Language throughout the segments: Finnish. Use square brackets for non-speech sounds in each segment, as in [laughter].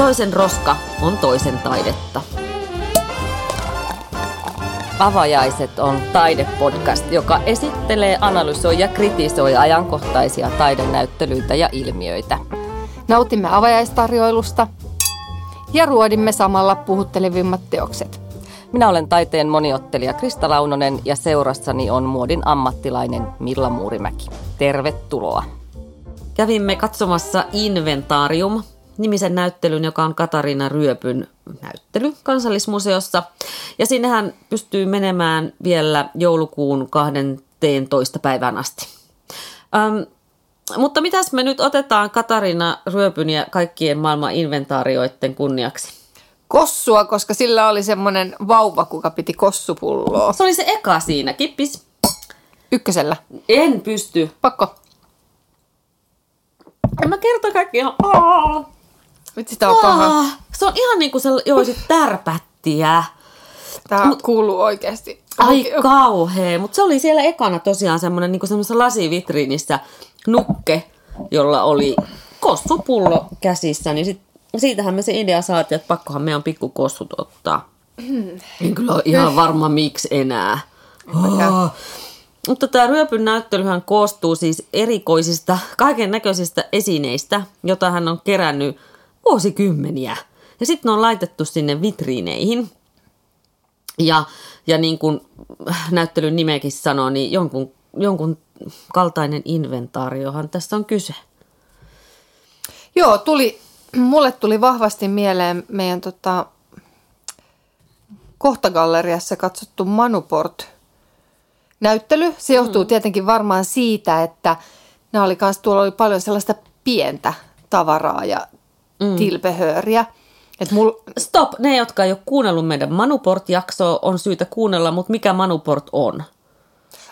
Toisen roska on toisen taidetta. Avajaiset on taidepodcast, joka esittelee, analysoi ja kritisoi ajankohtaisia taidenäyttelyitä ja ilmiöitä. Nautimme avajaistarjoilusta ja ruodimme samalla puhuttelevimmat teokset. Minä olen taiteen moniottelija Krista Launonen ja seurassani on muodin ammattilainen Milla Muurimäki. Tervetuloa. Kävimme katsomassa Inventarium, nimisen näyttelyn, joka on Katariina Ryöpyn näyttely kansallismuseossa. Ja sinnehän pystyy menemään vielä joulukuun 12. päivään asti. Öm, mutta mitäs me nyt otetaan Katariina Ryöpyn ja kaikkien maailman inventaarioiden kunniaksi? Kossua, koska sillä oli semmoinen vauva, kuka piti kossupulloa. Se oli se eka siinä, kippis. Ykkösellä. En pysty. Pakko. En mä kerta kaikkiaan. Vitsi, tää on paha. Se on ihan niin kuin se joisit tärpättiä. Tää Mut, kuuluu oikeasti. Ai kauhea, mutta se oli siellä ekana tosiaan semmoinen niin semmoisessa lasivitriinissä nukke, jolla oli kossupullo käsissä, niin sit, siitähän me se idea saatiin, että pakkohan meidän pikkukossut ottaa. Mm. En kyllä ole ihan varma miksi enää. Oh. Mutta tämä ryöpyn näyttelyhän koostuu siis erikoisista, kaiken näköisistä esineistä, joita hän on kerännyt vuosikymmeniä. Ja sitten ne on laitettu sinne vitriineihin. Ja, ja niin kuin näyttelyn nimekin sanoo, niin jonkun, jonkun kaltainen inventaariohan tässä on kyse. Joo, tuli, mulle tuli vahvasti mieleen meidän tota, kohtagalleriassa katsottu Manuport näyttely. Se johtuu mm. tietenkin varmaan siitä, että nämä oli kans, tuolla oli paljon sellaista pientä tavaraa ja mm. tilpehööriä. Et mul... Stop, ne jotka ei ole kuunnellut meidän Manuport-jaksoa, on syytä kuunnella, mutta mikä Manuport on?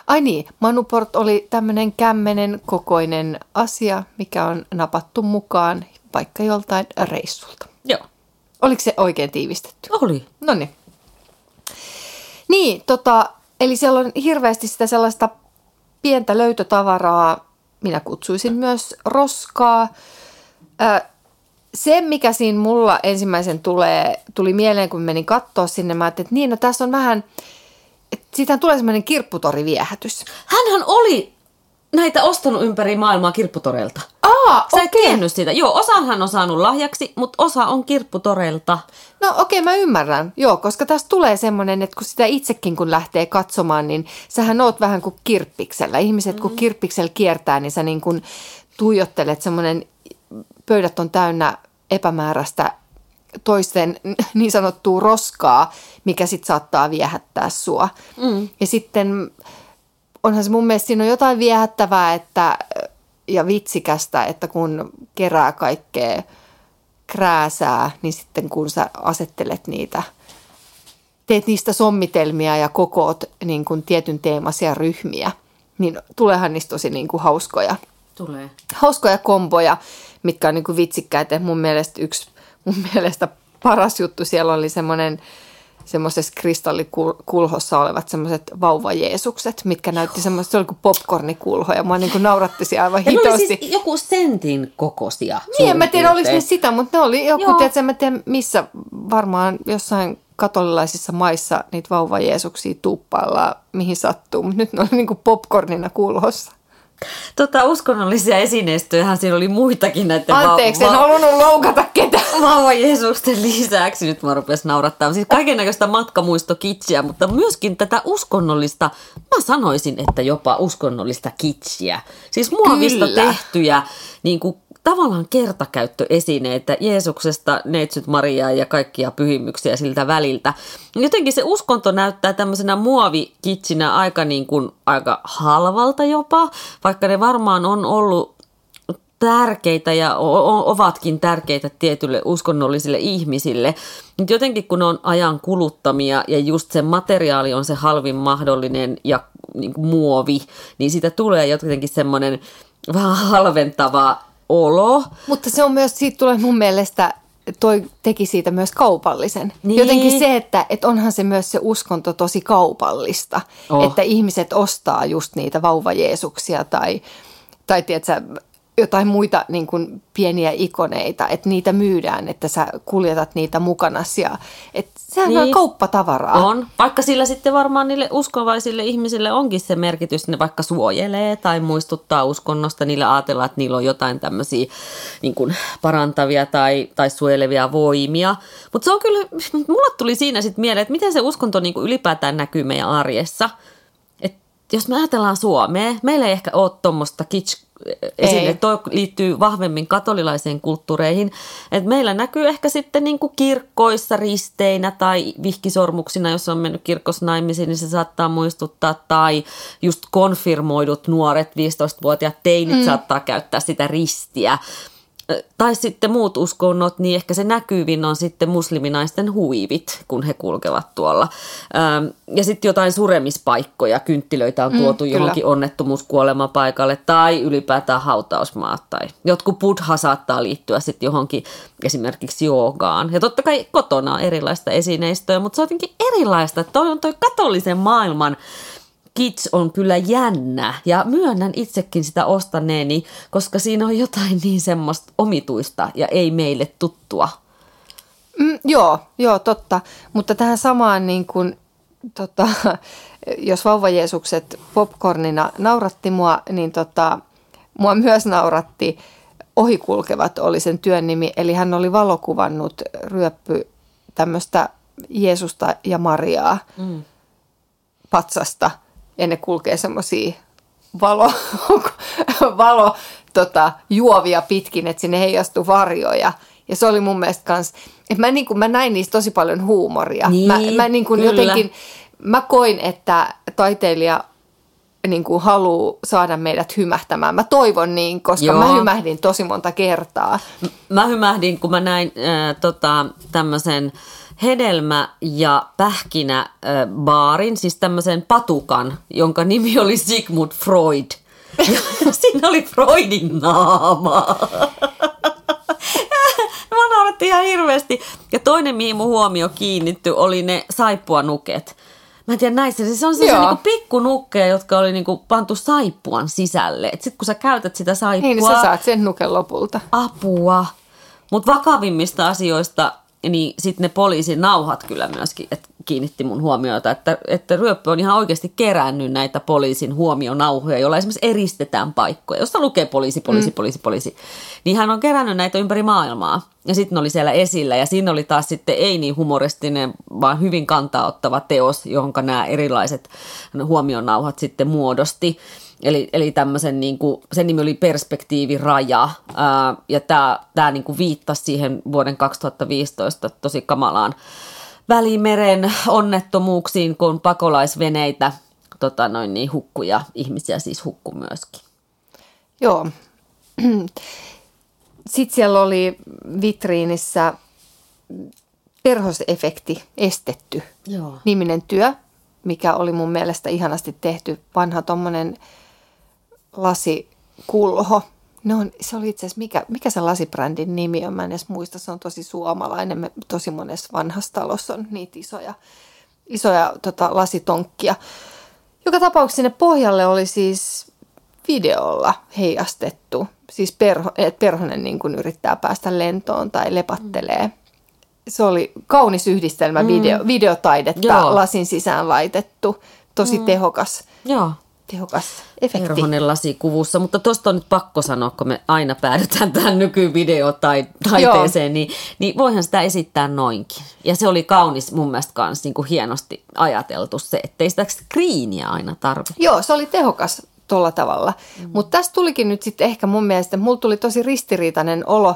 Ai niin, Manuport oli tämmöinen kämmenen kokoinen asia, mikä on napattu mukaan vaikka joltain reissulta. Joo. Oliko se oikein tiivistetty? Oli. No niin. Niin, tota, eli siellä on hirveästi sitä sellaista pientä löytötavaraa, minä kutsuisin myös roskaa, se, mikä siinä mulla ensimmäisen tulee, tuli mieleen, kun menin katsoa sinne, mä että niin, no tässä on vähän, että siitä tulee semmoinen kirpputoriviehätys. Hänhän oli näitä ostanut ympäri maailmaa kirpputoreilta. Aa, Sä. Okay. sitä. Joo, osahan on saanut lahjaksi, mutta osa on kirpputoreilta. No okei, okay, mä ymmärrän. Joo, koska tässä tulee semmoinen, että kun sitä itsekin kun lähtee katsomaan, niin sähän oot vähän kuin kirppiksellä. Ihmiset mm. kun kirppiksellä kiertää, niin sä niin kuin tuijottelet semmoinen pöydät on täynnä epämääräistä toisten [laughs] niin sanottua roskaa, mikä sitten saattaa viehättää sua. Mm. Ja sitten onhan se mun mielestä siinä on jotain viehättävää että, ja vitsikästä, että kun kerää kaikkea krääsää, niin sitten kun sä asettelet niitä, teet niistä sommitelmia ja kokoot niin kuin tietyn teemaisia ryhmiä, niin tuleehan niistä tosi niin kuin hauskoja. Tulee. Hauskoja komboja mitkä on niin kuin vitsikkäitä. Mun mielestä yksi mun mielestä paras juttu siellä oli semmoinen semmoisessa kristallikulhossa olevat semmoiset vauvajeesukset, mitkä näytti semmoista, se oli kuin popcornikulho ja mua niin kuin nauratti siellä aivan hitosti. Ne oli siis joku sentin kokoisia. Niin, en mä tiedä oliko ne sitä, mutta ne oli joku, tiedätkö, mä tiedä missä, varmaan jossain katolilaisissa maissa niitä vauvajeesuksia tuuppaillaan, mihin sattuu, mutta nyt ne oli niin kuin popcornina kulhossa. Tota, uskonnollisia esineistöjä, siinä oli muitakin näiden Anteeksi, va- en halunnut loukata ketään. [laughs] Vauva Jeesusten lisäksi, nyt mä rupesin naurattaa. Siis kaiken näköistä matkamuistokitsiä, mutta myöskin tätä uskonnollista, mä sanoisin, että jopa uskonnollista kitsiä. Siis muovista Kyllä. tehtyjä niin kuin tavallaan kertakäyttöesineitä Jeesuksesta, Neitsyt Mariaa ja kaikkia pyhimyksiä siltä väliltä. Jotenkin se uskonto näyttää tämmöisenä muovikitsinä aika, niin kuin, aika halvalta jopa, vaikka ne varmaan on ollut tärkeitä ja ovatkin tärkeitä tietylle uskonnollisille ihmisille. Mutta jotenkin kun ne on ajan kuluttamia ja just se materiaali on se halvin mahdollinen ja niin muovi, niin siitä tulee jotenkin semmoinen vähän halventava olo. Mutta se on myös, siitä tulee mun mielestä, toi teki siitä myös kaupallisen. Niin. Jotenkin se, että, että onhan se myös se uskonto tosi kaupallista, oh. että ihmiset ostaa just niitä vauvajeesuksia tai, tai tiedätkö, jotain muita niin kuin pieniä ikoneita, että niitä myydään, että sä kuljetat niitä mukana. Ja, että sehän niin. on kauppatavaraa. On, vaikka sillä sitten varmaan niille uskovaisille ihmisille onkin se merkitys, ne vaikka suojelee tai muistuttaa uskonnosta, niille ajatellaan, että niillä on jotain tämmöisiä niin kuin parantavia tai, tai suojelevia voimia. Mutta se on kyllä, mulle tuli siinä sitten mieleen, että miten se uskonto niin kuin ylipäätään näkyy meidän arjessa. Jos me ajatellaan Suomea, meillä ei ehkä ole tuommoista kitsch esille. Tuo liittyy vahvemmin katolilaisiin kulttuureihin. Et meillä näkyy ehkä sitten niin kuin kirkkoissa risteinä tai vihkisormuksina, jos on mennyt kirkossa naimisiin, niin se saattaa muistuttaa. Tai just konfirmoidut nuoret 15-vuotiaat teinit mm. saattaa käyttää sitä ristiä tai sitten muut uskonnot, niin ehkä se näkyvin on sitten musliminaisten huivit, kun he kulkevat tuolla. Ja sitten jotain suremispaikkoja, kynttilöitä on mm, tuotu mm, johonkin onnettomuuskuolemapaikalle tai ylipäätään hautausmaat. Tai jotkut buddha saattaa liittyä sitten johonkin esimerkiksi joogaan. Ja totta kai kotona on erilaista esineistöä, mutta se on jotenkin erilaista. Toi on toi katolisen maailman Kids on kyllä jännä ja myönnän itsekin sitä ostaneeni, koska siinä on jotain [laughs] niin semmoista omituista ja ei meille tuttua. Mm, joo, joo, totta. Mutta tähän samaan niin kuin, tota, [laughs] jos vauva Jeesukset popcornina nauratti mua, niin tota, mua myös nauratti Ohikulkevat oli sen työn nimi. Eli hän oli valokuvannut ryöppy tämmöistä Jeesusta ja Mariaa mm. patsasta – ja ne kulkee semmoisia valo, [laughs] valo tota, juovia pitkin, että sinne heijastuu varjoja. Ja se oli mun mielestä kans, että mä, niin kuin, mä näin niistä tosi paljon huumoria. Niin, mä, mä niin kuin jotenkin, mä koin, että taiteilija niin kuin haluaa saada meidät hymähtämään. Mä toivon niin, koska Joo. mä hymähdin tosi monta kertaa. Mä hymähdin, kun mä näin äh, tota, tämmöisen hedelmä- ja pähkinä baarin, siis tämmöisen patukan, jonka nimi oli Sigmund Freud. Ja [laughs] siinä oli Freudin naama. [laughs] Mä nauratti ihan hirveästi. Ja toinen, mihin mun huomio kiinnitty, oli ne saippuanuket. Mä en tiedä näissä, siis on siis niinku pikkunukkeja, jotka oli niinku pantu saippuan sisälle. Sitten kun sä käytät sitä saippua... Niin, niin sä saat sen nuken lopulta. Apua. Mutta vakavimmista asioista niin sitten ne poliisin nauhat kyllä myöskin et kiinnitti mun huomiota, että, että ryöppö on ihan oikeasti kerännyt näitä poliisin huomionauhoja, joilla esimerkiksi eristetään paikkoja, josta lukee poliisi, poliisi, mm. poliisi, poliisi. Niin hän on kerännyt näitä ympäri maailmaa ja sitten oli siellä esillä ja siinä oli taas sitten ei niin humoristinen, vaan hyvin kantaa teos, johon nämä erilaiset huomionauhat sitten muodosti. Eli, eli tämmöisen, niin kuin, sen nimi oli Perspektiiviraja, ää, ja tämä, tämä niin kuin viittasi siihen vuoden 2015 tosi kamalaan Välimeren onnettomuuksiin, kun pakolaisveneitä tota noin niin, hukkuja, ihmisiä siis hukku myöskin. Joo. [clears throat] Sitten siellä oli vitriinissä perhosefekti estetty Joo. niminen työ, mikä oli mun mielestä ihanasti tehty. Vanha tuommoinen lasikulho. Ne on, se oli itse asiassa, mikä, mikä se lasibrändin nimi on, mä en edes muista, se on tosi suomalainen. Me, tosi monessa vanhassa talossa on niitä isoja, isoja tota, lasitonkkia. Joka tapauksessa sinne pohjalle oli siis videolla heijastettu. Siis perho, että perhonen niin kuin yrittää päästä lentoon tai lepattelee. Se oli kaunis yhdistelmä video, mm. videotaidetta Joo. lasin sisään laitettu. Tosi mm. tehokas. Joo tehokas efekti. Perhonen lasikuvussa, mutta tuosta on nyt pakko sanoa, kun me aina päädytään tähän nykyvideotaiteeseen, niin, niin voihan sitä esittää noinkin. Ja se oli kaunis mun mielestä kanssa niin kuin hienosti ajateltu se, ettei sitä screeniä aina tarvitse. Joo, se oli tehokas tuolla tavalla. Mm. Mutta tästä tulikin nyt sitten ehkä mun mielestä, mulla tuli tosi ristiriitainen olo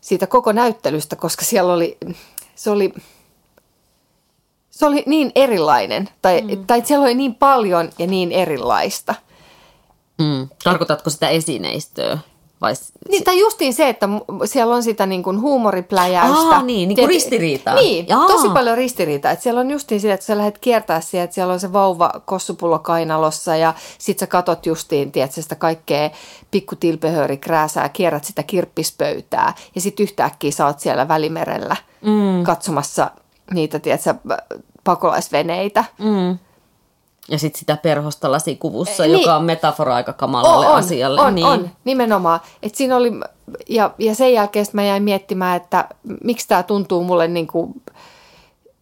siitä koko näyttelystä, koska siellä oli, se oli se oli niin erilainen, tai, mm. tai siellä oli niin paljon ja niin erilaista. Mm. Tarkoitatko sitä esineistöä? Vai... Niin, tai justiin se, että siellä on sitä niin kuin huumoripläjäystä. Aa, niin, niin kuin ristiriitaa. Niin, Jaa. tosi paljon ristiriitaa. Että siellä on justiin sitä, että sä lähdet kiertää siellä, että siellä on se vauva kossupullo kainalossa ja sit sä katot justiin, tiedätkö, sitä kaikkea pikku krääsää, kierrät sitä kirppispöytää ja sit yhtäkkiä sä oot siellä välimerellä mm. katsomassa niitä, tiedätkö, pakolaisveneitä. Mm. Ja sitten sitä perhosta lasikuvussa, Eh, joka niin. on metafora aika kamalalle on, asialle. On, niin. on, nimenomaan. Et siinä oli, ja, ja sen jälkeen mä jäin miettimään, että miksi tämä tuntuu mulle niin kuin,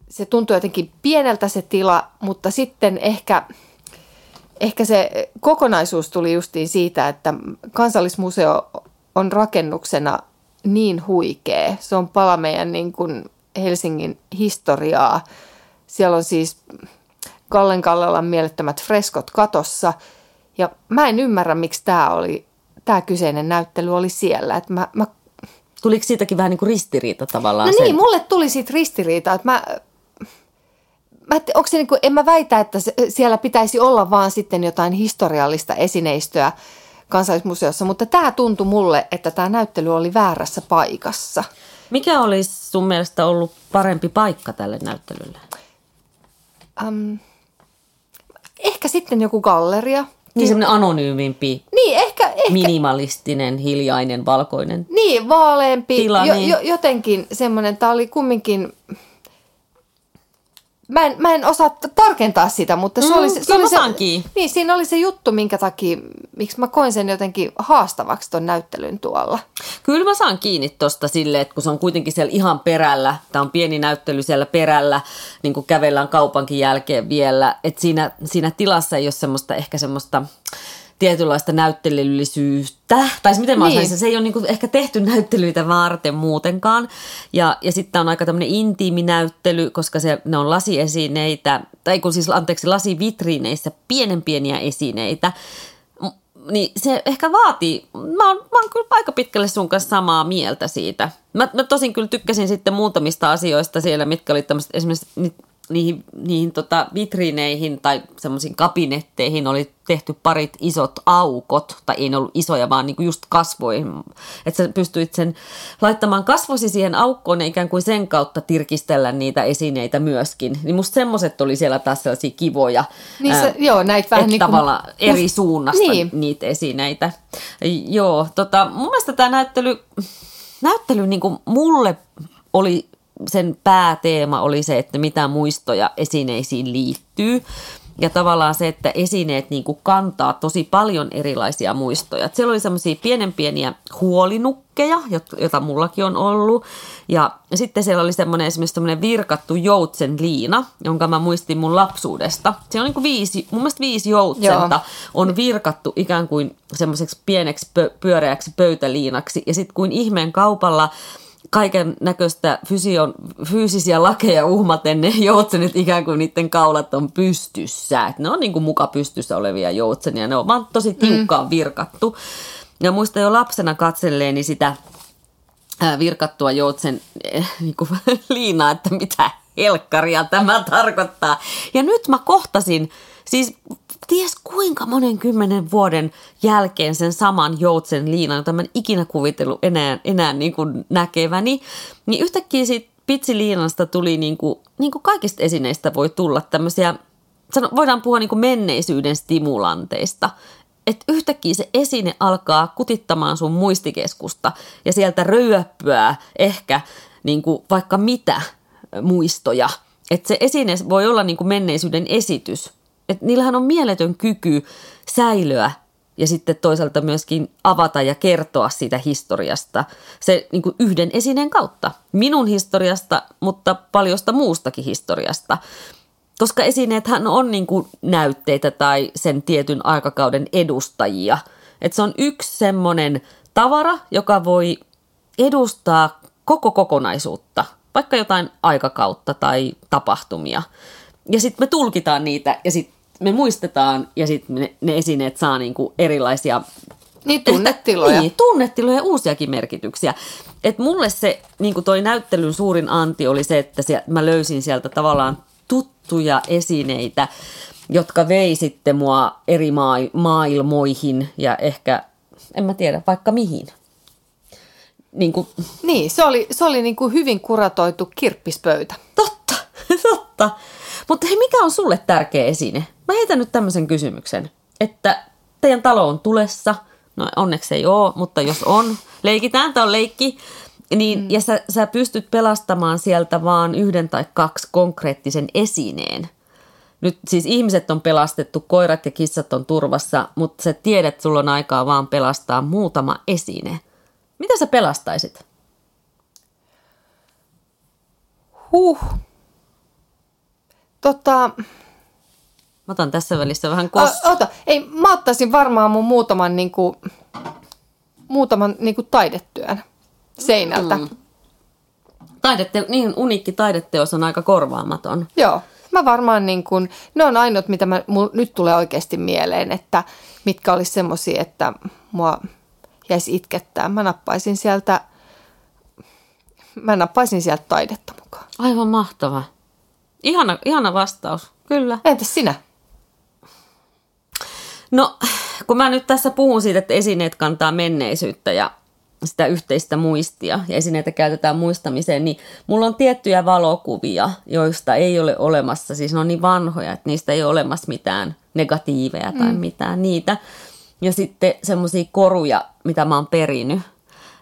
se tuntuu jotenkin pieneltä se tila, mutta sitten ehkä, ehkä se kokonaisuus tuli justiin siitä, että kansallismuseo on rakennuksena niin huikea. Se on pala meidän niin kuin Helsingin historiaa. Siellä on siis Kallen Kallelan mielettömät freskot katossa. Ja mä en ymmärrä, miksi tämä oli, tämä kyseinen näyttely oli siellä. Et mä, mä, Tuliko siitäkin vähän niin kuin ristiriita tavallaan? no sen- niin, mulle tuli siitä ristiriita, että mä, mä, onko se niin kuin, en mä väitä, että se, siellä pitäisi olla vaan sitten jotain historiallista esineistöä kansallismuseossa, mutta tämä tuntui mulle, että tämä näyttely oli väärässä paikassa. Mikä olisi sun mielestä ollut parempi paikka tälle näyttelylle? Um, ehkä sitten joku galleria. Niin semmoinen anonyymimpi, Niin, ehkä, ehkä minimalistinen, hiljainen, valkoinen. Niin, vaaleampi, Tila, jo, niin. jo, jotenkin semmoinen, tämä oli kumminkin, mä en, mä en osaa tarkentaa sitä, mutta se Mm, oli se, se, oli se niin, siinä oli se juttu, minkä takia, miksi mä koin sen jotenkin haastavaksi ton näyttelyn tuolla. Kyllä mä saan kiinni tosta sille, että kun se on kuitenkin siellä ihan perällä, tämä on pieni näyttely siellä perällä, niin kuin kävellään kaupankin jälkeen vielä, että siinä, siinä tilassa ei ole semmoista ehkä semmoista tietynlaista näyttelyllisyyttä, tai miten mä Niin. se ei ole niinku ehkä tehty näyttelyitä varten muutenkaan. Ja, ja sitten on aika tämmöinen intiimi näyttely, koska se, ne on lasiesineitä, tai kun siis anteeksi, lasivitriineissä pienen pieniä esineitä, niin se ehkä vaatii, mä oon, mä oon kyllä aika pitkälle sun kanssa samaa mieltä siitä. Mä, mä tosin kyllä tykkäsin sitten muutamista asioista siellä, mitkä oli tämmöiset esimerkiksi niihin, niihin tota vitriineihin tai semmoisiin kabinetteihin oli tehty parit isot aukot, tai ei ne ollut isoja, vaan niinku just kasvoihin. Että sä pystyit sen laittamaan kasvosi siihen aukkoon ja ikään kuin sen kautta tirkistellä niitä esineitä myöskin. Niin musta semmoiset oli siellä taas sellaisia kivoja. Niin se, ää, joo, näitä vähän että niin kuin... tavallaan eri suunnasta Niin. niitä esineitä. Joo, tota, mun mielestä tämä näyttely, näyttely niin kuin mulle oli, sen pääteema oli se, että mitä muistoja esineisiin liittyy. Ja tavallaan se, että esineet niin kuin kantaa tosi paljon erilaisia muistoja. Et siellä oli semmoisia pienen pieniä huolinukkeja, joita mullakin on ollut. Ja sitten siellä oli semmoinen esimerkiksi semmoinen virkattu joutsen liina, jonka mä muistin mun lapsuudesta. Siellä on niin kuin viisi, mun mielestä viisi joutsenta on virkattu ikään kuin semmoiseksi pieneksi pö- pyöreäksi pöytäliinaksi. Ja sitten kuin ihmeen kaupalla kaiken näköistä fysion, fyysisiä lakeja uhmaten ne joutsenet ikään kuin niiden kaulat on pystyssä. Et ne on niin kuin muka pystyssä olevia joutsenia. Ne on vaan tosi tiukkaan virkattu. Ja muistan jo lapsena katselleeni sitä virkattua joutsen eh, niin kuin, [laughs] liinaa, että mitä helkkaria tämä tarkoittaa. Ja nyt mä kohtasin, siis ties kuinka monen kymmenen vuoden jälkeen sen saman joutsen liinan, jota mä en ikinä kuvitellut enää, enää niin kuin näkeväni, niin yhtäkkiä siitä pitsiliinasta tuli niin kuin, niin kuin kaikista esineistä voi tulla tämmöisiä, sano- voidaan puhua niin kuin menneisyyden stimulanteista. Että yhtäkkiä se esine alkaa kutittamaan sun muistikeskusta ja sieltä röyöppyää ehkä niin kuin vaikka mitä muistoja. Että se esine voi olla niin kuin menneisyyden esitys. Että niillähän on mieletön kyky säilyä ja sitten toisaalta myöskin avata ja kertoa siitä historiasta se niin kuin yhden esineen kautta. Minun historiasta, mutta paljosta muustakin historiasta. Koska esineethän on niin kuin näytteitä tai sen tietyn aikakauden edustajia. Että se on yksi semmoinen tavara, joka voi edustaa koko kokonaisuutta, vaikka jotain aikakautta tai tapahtumia. Ja sitten me tulkitaan niitä ja sitten me muistetaan ja sitten ne, ne esineet saa niinku erilaisia Niin, tunnetiloja. niin, tunnetiloja ja uusiakin merkityksiä. Et mulle se, niin kuin toi näyttelyn suurin anti oli se, että se, mä löysin sieltä tavallaan tuttuja esineitä, jotka vei sitten mua eri maa- maailmoihin ja ehkä, en mä tiedä, vaikka mihin. Niin kuin, Niin, se oli, se oli niin kuin hyvin kuratoitu kirppispöytä. totta, [laughs] totta. Mutta hei, mikä on sulle tärkeä esine? Mä heitän nyt tämmöisen kysymyksen, että teidän talo on tulessa, no onneksi ei ole, mutta jos on, leikitään, tämä on leikki, niin, mm. ja sä, sä pystyt pelastamaan sieltä vaan yhden tai kaksi konkreettisen esineen, nyt siis ihmiset on pelastettu, koirat ja kissat on turvassa, mutta sä tiedät, että sulla on aikaa vaan pelastaa muutama esine. Mitä sä pelastaisit? Huh. Tota, Mä otan tässä välissä vähän kos... o, ota, ei, mä ottaisin varmaan mun muutaman, niinku, muutaman niinku taidetyön seinältä. Mm. Taidette, niin uniikki taideteos on aika korvaamaton. Joo, mä varmaan niin kun, ne on ainut, mitä mä, mul, nyt tulee oikeasti mieleen, että mitkä olisi semmoisia, että mua jäisi itkettää. Mä nappaisin sieltä, mä nappaisin sieltä taidetta mukaan. Aivan mahtava. Ihana, ihana vastaus, kyllä. Entäs sinä? No, kun mä nyt tässä puhun siitä, että esineet kantaa menneisyyttä ja sitä yhteistä muistia ja esineitä käytetään muistamiseen, niin mulla on tiettyjä valokuvia, joista ei ole olemassa, siis ne on niin vanhoja, että niistä ei ole olemassa mitään negatiiveja tai mm. mitään niitä. Ja sitten semmoisia koruja, mitä mä oon perinyt,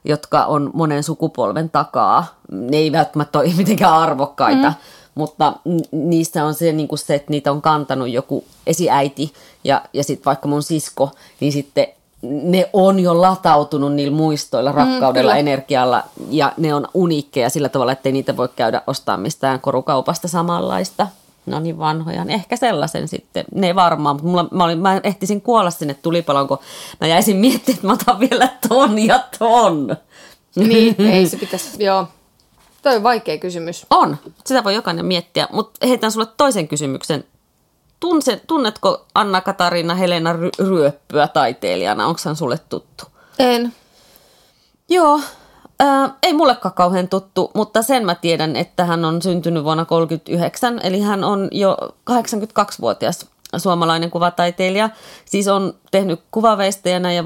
jotka on monen sukupolven takaa. Ne ei välttämättä ole [laughs] mitenkään arvokkaita, mm. Mutta niissä on se, niin kuin se, että niitä on kantanut joku esiäiti ja, ja sitten vaikka mun sisko, niin sitten ne on jo latautunut niillä muistoilla, rakkaudella, mm, energialla ja ne on uniikkeja sillä tavalla, että niitä voi käydä ostaa mistään korukaupasta samanlaista. No niin vanhoja, niin ehkä sellaisen sitten. Ne ei varmaan, mutta mulla, mä, olin, mä ehtisin kuolla sinne tulipaloon, kun mä jäisin miettimään, että mä otan vielä ton ja ton. Niin, ei se pitäisi, joo. Toi on vaikea kysymys. On, sitä voi jokainen miettiä, mutta heitän sulle toisen kysymyksen. Tunse, tunnetko Anna-Katarina Helena Ryöppyä taiteilijana? Onko hän sulle tuttu? En. Joo, äh, ei mullekaan kauhean tuttu, mutta sen mä tiedän, että hän on syntynyt vuonna 1939, eli hän on jo 82-vuotias suomalainen kuvataiteilija. Siis on tehnyt kuvaveistejänä ja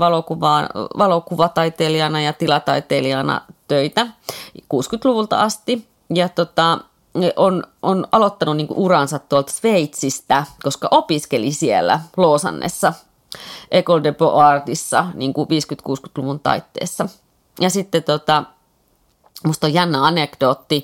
valokuvataiteilijana ja tilataiteilijana töitä 60-luvulta asti. Ja tota, on, on aloittanut niin uransa tuolta Sveitsistä, koska opiskeli siellä Loosannessa Ecole de Beaux-Artissa niin 50-60-luvun taitteessa. Ja sitten tota, musta on jännä anekdootti,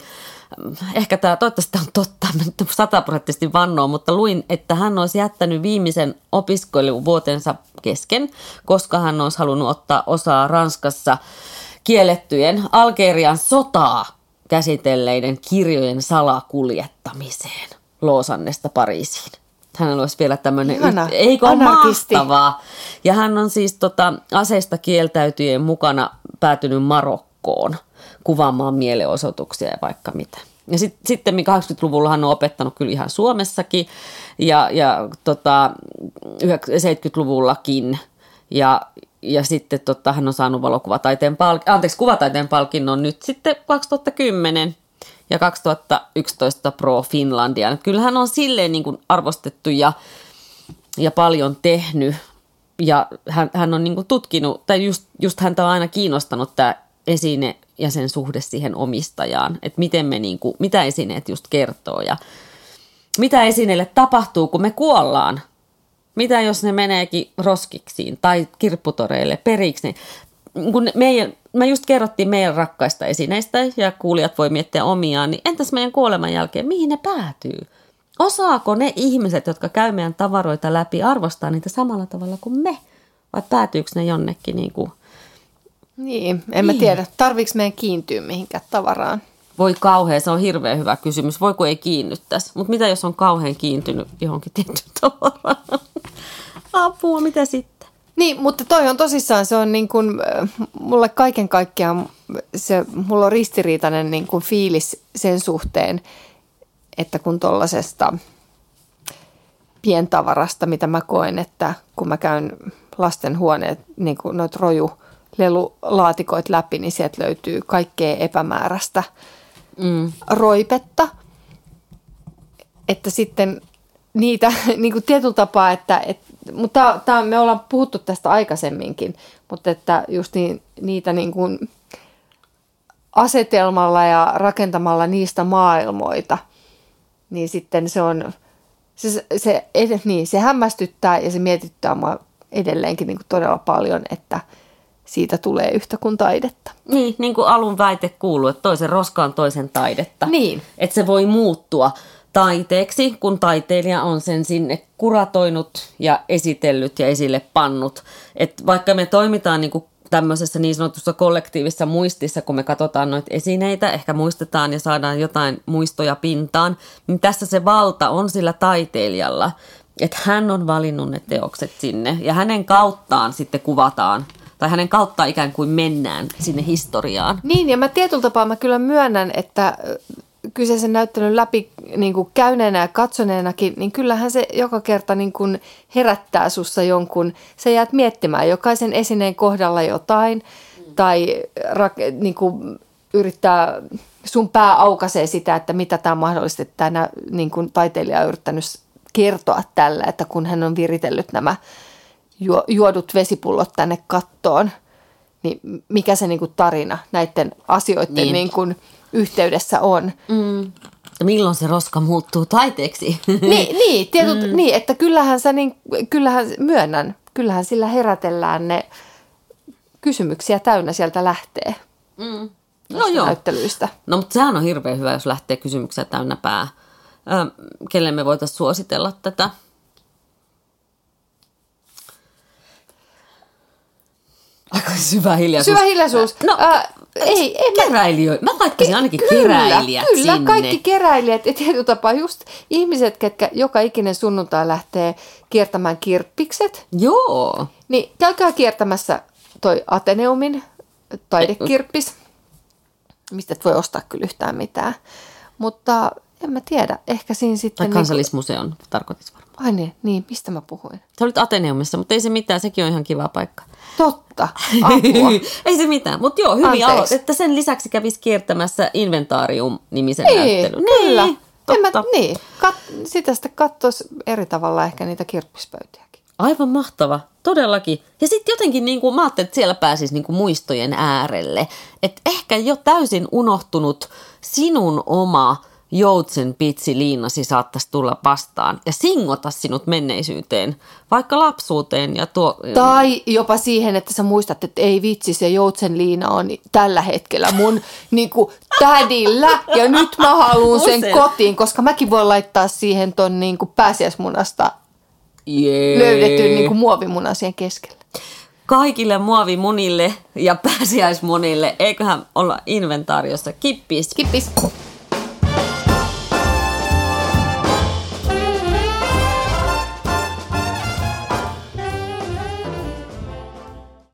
ehkä tämä, toivottavasti on totta, nyt sataprosenttisesti vannoa, mutta luin, että hän olisi jättänyt viimeisen opiskeluvuotensa kesken, koska hän olisi halunnut ottaa osaa Ranskassa kiellettyjen Algerian sotaa käsitelleiden kirjojen salakuljettamiseen Loosannesta Pariisiin. Hän olisi vielä tämmöinen, Ihana. eikö ole Anarkisti. mahtavaa? Ja hän on siis tota, aseista kieltäytyjen mukana päätynyt Marokkoon kuvaamaan mielenosoituksia ja vaikka mitä. Ja sit, sitten 80-luvulla hän on opettanut kyllä ihan Suomessakin ja, ja tota, 70-luvullakin. Ja, ja sitten tota, hän on saanut valokuvataiteen palk- anteeksi, kuvataiteen palkinnon nyt sitten 2010 ja 2011 Pro Finlandia. Kyllä hän on silleen niin kuin arvostettu ja, ja paljon tehnyt ja hän, hän on niin kuin tutkinut, tai just, just häntä on aina kiinnostanut tämä esine ja sen suhde siihen omistajaan, että miten me niin kuin, mitä esineet just kertoo ja mitä esineille tapahtuu, kun me kuollaan. Mitä jos ne meneekin roskiksiin tai kirpputoreille periksi? Kun meidän, me just kerrottiin meidän rakkaista esineistä ja kuulijat voi miettiä omiaan, niin entäs meidän kuoleman jälkeen, mihin ne päätyy? Osaako ne ihmiset, jotka käy meidän tavaroita läpi, arvostaa niitä samalla tavalla kuin me? Vai päätyykö ne jonnekin niin kuin Niin, en mä Niin. tiedä. Tarviiko meidän kiintyä mihinkään tavaraan? Voi kauhea, se on hirveän hyvä kysymys. Voi kun ei kiinnyttäisi. Mutta mitä jos on kauhean kiintynyt johonkin tiettyyn [laughs] tavaraan? Apua, mitä sitten? Niin, mutta toi on tosissaan, se on niin kuin, äh, mulle kaiken kaikkiaan, se, mulla on ristiriitainen niin kuin fiilis sen suhteen, että kun tollasesta pientavarasta, mitä mä koen, että kun mä käyn lasten huoneet, niin kuin noita roju lelulaatikoit läpi, niin sieltä löytyy kaikkea epämääräistä Mm. roipetta. Että sitten niitä [laughs] niin kuin tietyllä tapaa, että, että mutta tää, me ollaan puhuttu tästä aikaisemminkin, mutta että just niin, niitä niin kuin asetelmalla ja rakentamalla niistä maailmoita, niin sitten se on, se, se, niin, se hämmästyttää ja se mietittää mua edelleenkin niin kuin todella paljon, että siitä tulee yhtä kuin taidetta. Niin, niin kuin alun väite kuuluu, että toisen roska on toisen taidetta. Niin. Että se voi muuttua taiteeksi, kun taiteilija on sen sinne kuratoinut ja esitellyt ja esille pannut. Et vaikka me toimitaan niin kuin tämmöisessä niin sanotussa kollektiivisessa muistissa, kun me katsotaan noita esineitä, ehkä muistetaan ja saadaan jotain muistoja pintaan, niin tässä se valta on sillä taiteilijalla, että hän on valinnut ne teokset sinne ja hänen kauttaan sitten kuvataan tai hänen kautta ikään kuin mennään sinne historiaan. Niin, ja mä tietyllä tapaa mä kyllä myönnän, että kyseisen näyttelyn läpi niin kuin käyneenä ja katsoneenakin, niin kyllähän se joka kerta niin kuin herättää sussa jonkun, sä jäät miettimään jokaisen esineen kohdalla jotain tai niin kuin yrittää, sun pää aukaisee sitä, että mitä tämä mahdollisesti tämä niin kuin taiteilija on yrittänyt kertoa tällä, että kun hän on viritellyt nämä juodut vesipullot tänne kattoon, niin mikä se niin kuin tarina näiden asioiden niin. Niin kuin yhteydessä on. Mm. Milloin se roska muuttuu taiteeksi? [laughs] Niin, niin, tietyt, mm. niin että kyllähän, sä niin, kyllähän myönnän, kyllähän sillä herätellään ne kysymyksiä täynnä sieltä lähtee. Mm. No joo. Näyttelyistä. No mutta sehän on hirveän hyvä, jos lähtee kysymyksiä täynnä pää. Ö, kelle me voitaisiin suositella tätä? Aika syvä hiljaisuus. Syvä hiljaisuus. No, äh, ei, ei keräilijöitä. Mä laittaisin ainakin kyllä, keräilijät Kyllä, sinne. kaikki keräilijät. Ja tietyllä tapaa just ihmiset, ketkä joka ikinen sunnuntai lähtee kiertämään kirppikset. Joo. Niin käykää kiertämässä toi Ateneumin taidekirppis, mistä et voi ostaa kyllä yhtään mitään. Mutta en mä tiedä, ehkä siinä sitten... Tai kansallismuseon niin tarkoitis varmaan. Ai niin, niin, mistä mä puhuin? Sä olit Ateneumissa, mutta ei se mitään, sekin on ihan kiva paikka. Totta, [laughs] apua. ei se mitään, mutta joo, hyvin aloit, että sen lisäksi kävisi kiertämässä Inventarium-nimisen niin, näyttelyn. Kyllä. Niin, totta. Mä, niin, Kat- sitä sitten katsoisi eri tavalla ehkä niitä kirppispöytiäkin. Aivan mahtava, todellakin. Ja sitten jotenkin niin kuin, mä ajattelin, että siellä pääsisi niin kuin muistojen äärelle. Että ehkä jo täysin unohtunut sinun oma joutsen pitsi liinasi saattaisi tulla vastaan ja singota sinut menneisyyteen, vaikka lapsuuteen. Ja tuo... Tai jopa siihen, että sä muistat, että ei vitsi, se joutsen liina on tällä hetkellä mun [laughs] niin kuin, tädillä ja nyt mä haluan sen Usein. kotiin, koska mäkin voin laittaa siihen ton niin kuin pääsiäismunasta yeah. löydetyn niin kuin muovimunan siihen keskelle kaikille muovimunille ja pääsiäismunille. Eiköhän olla inventaariossa kippis. Kippis.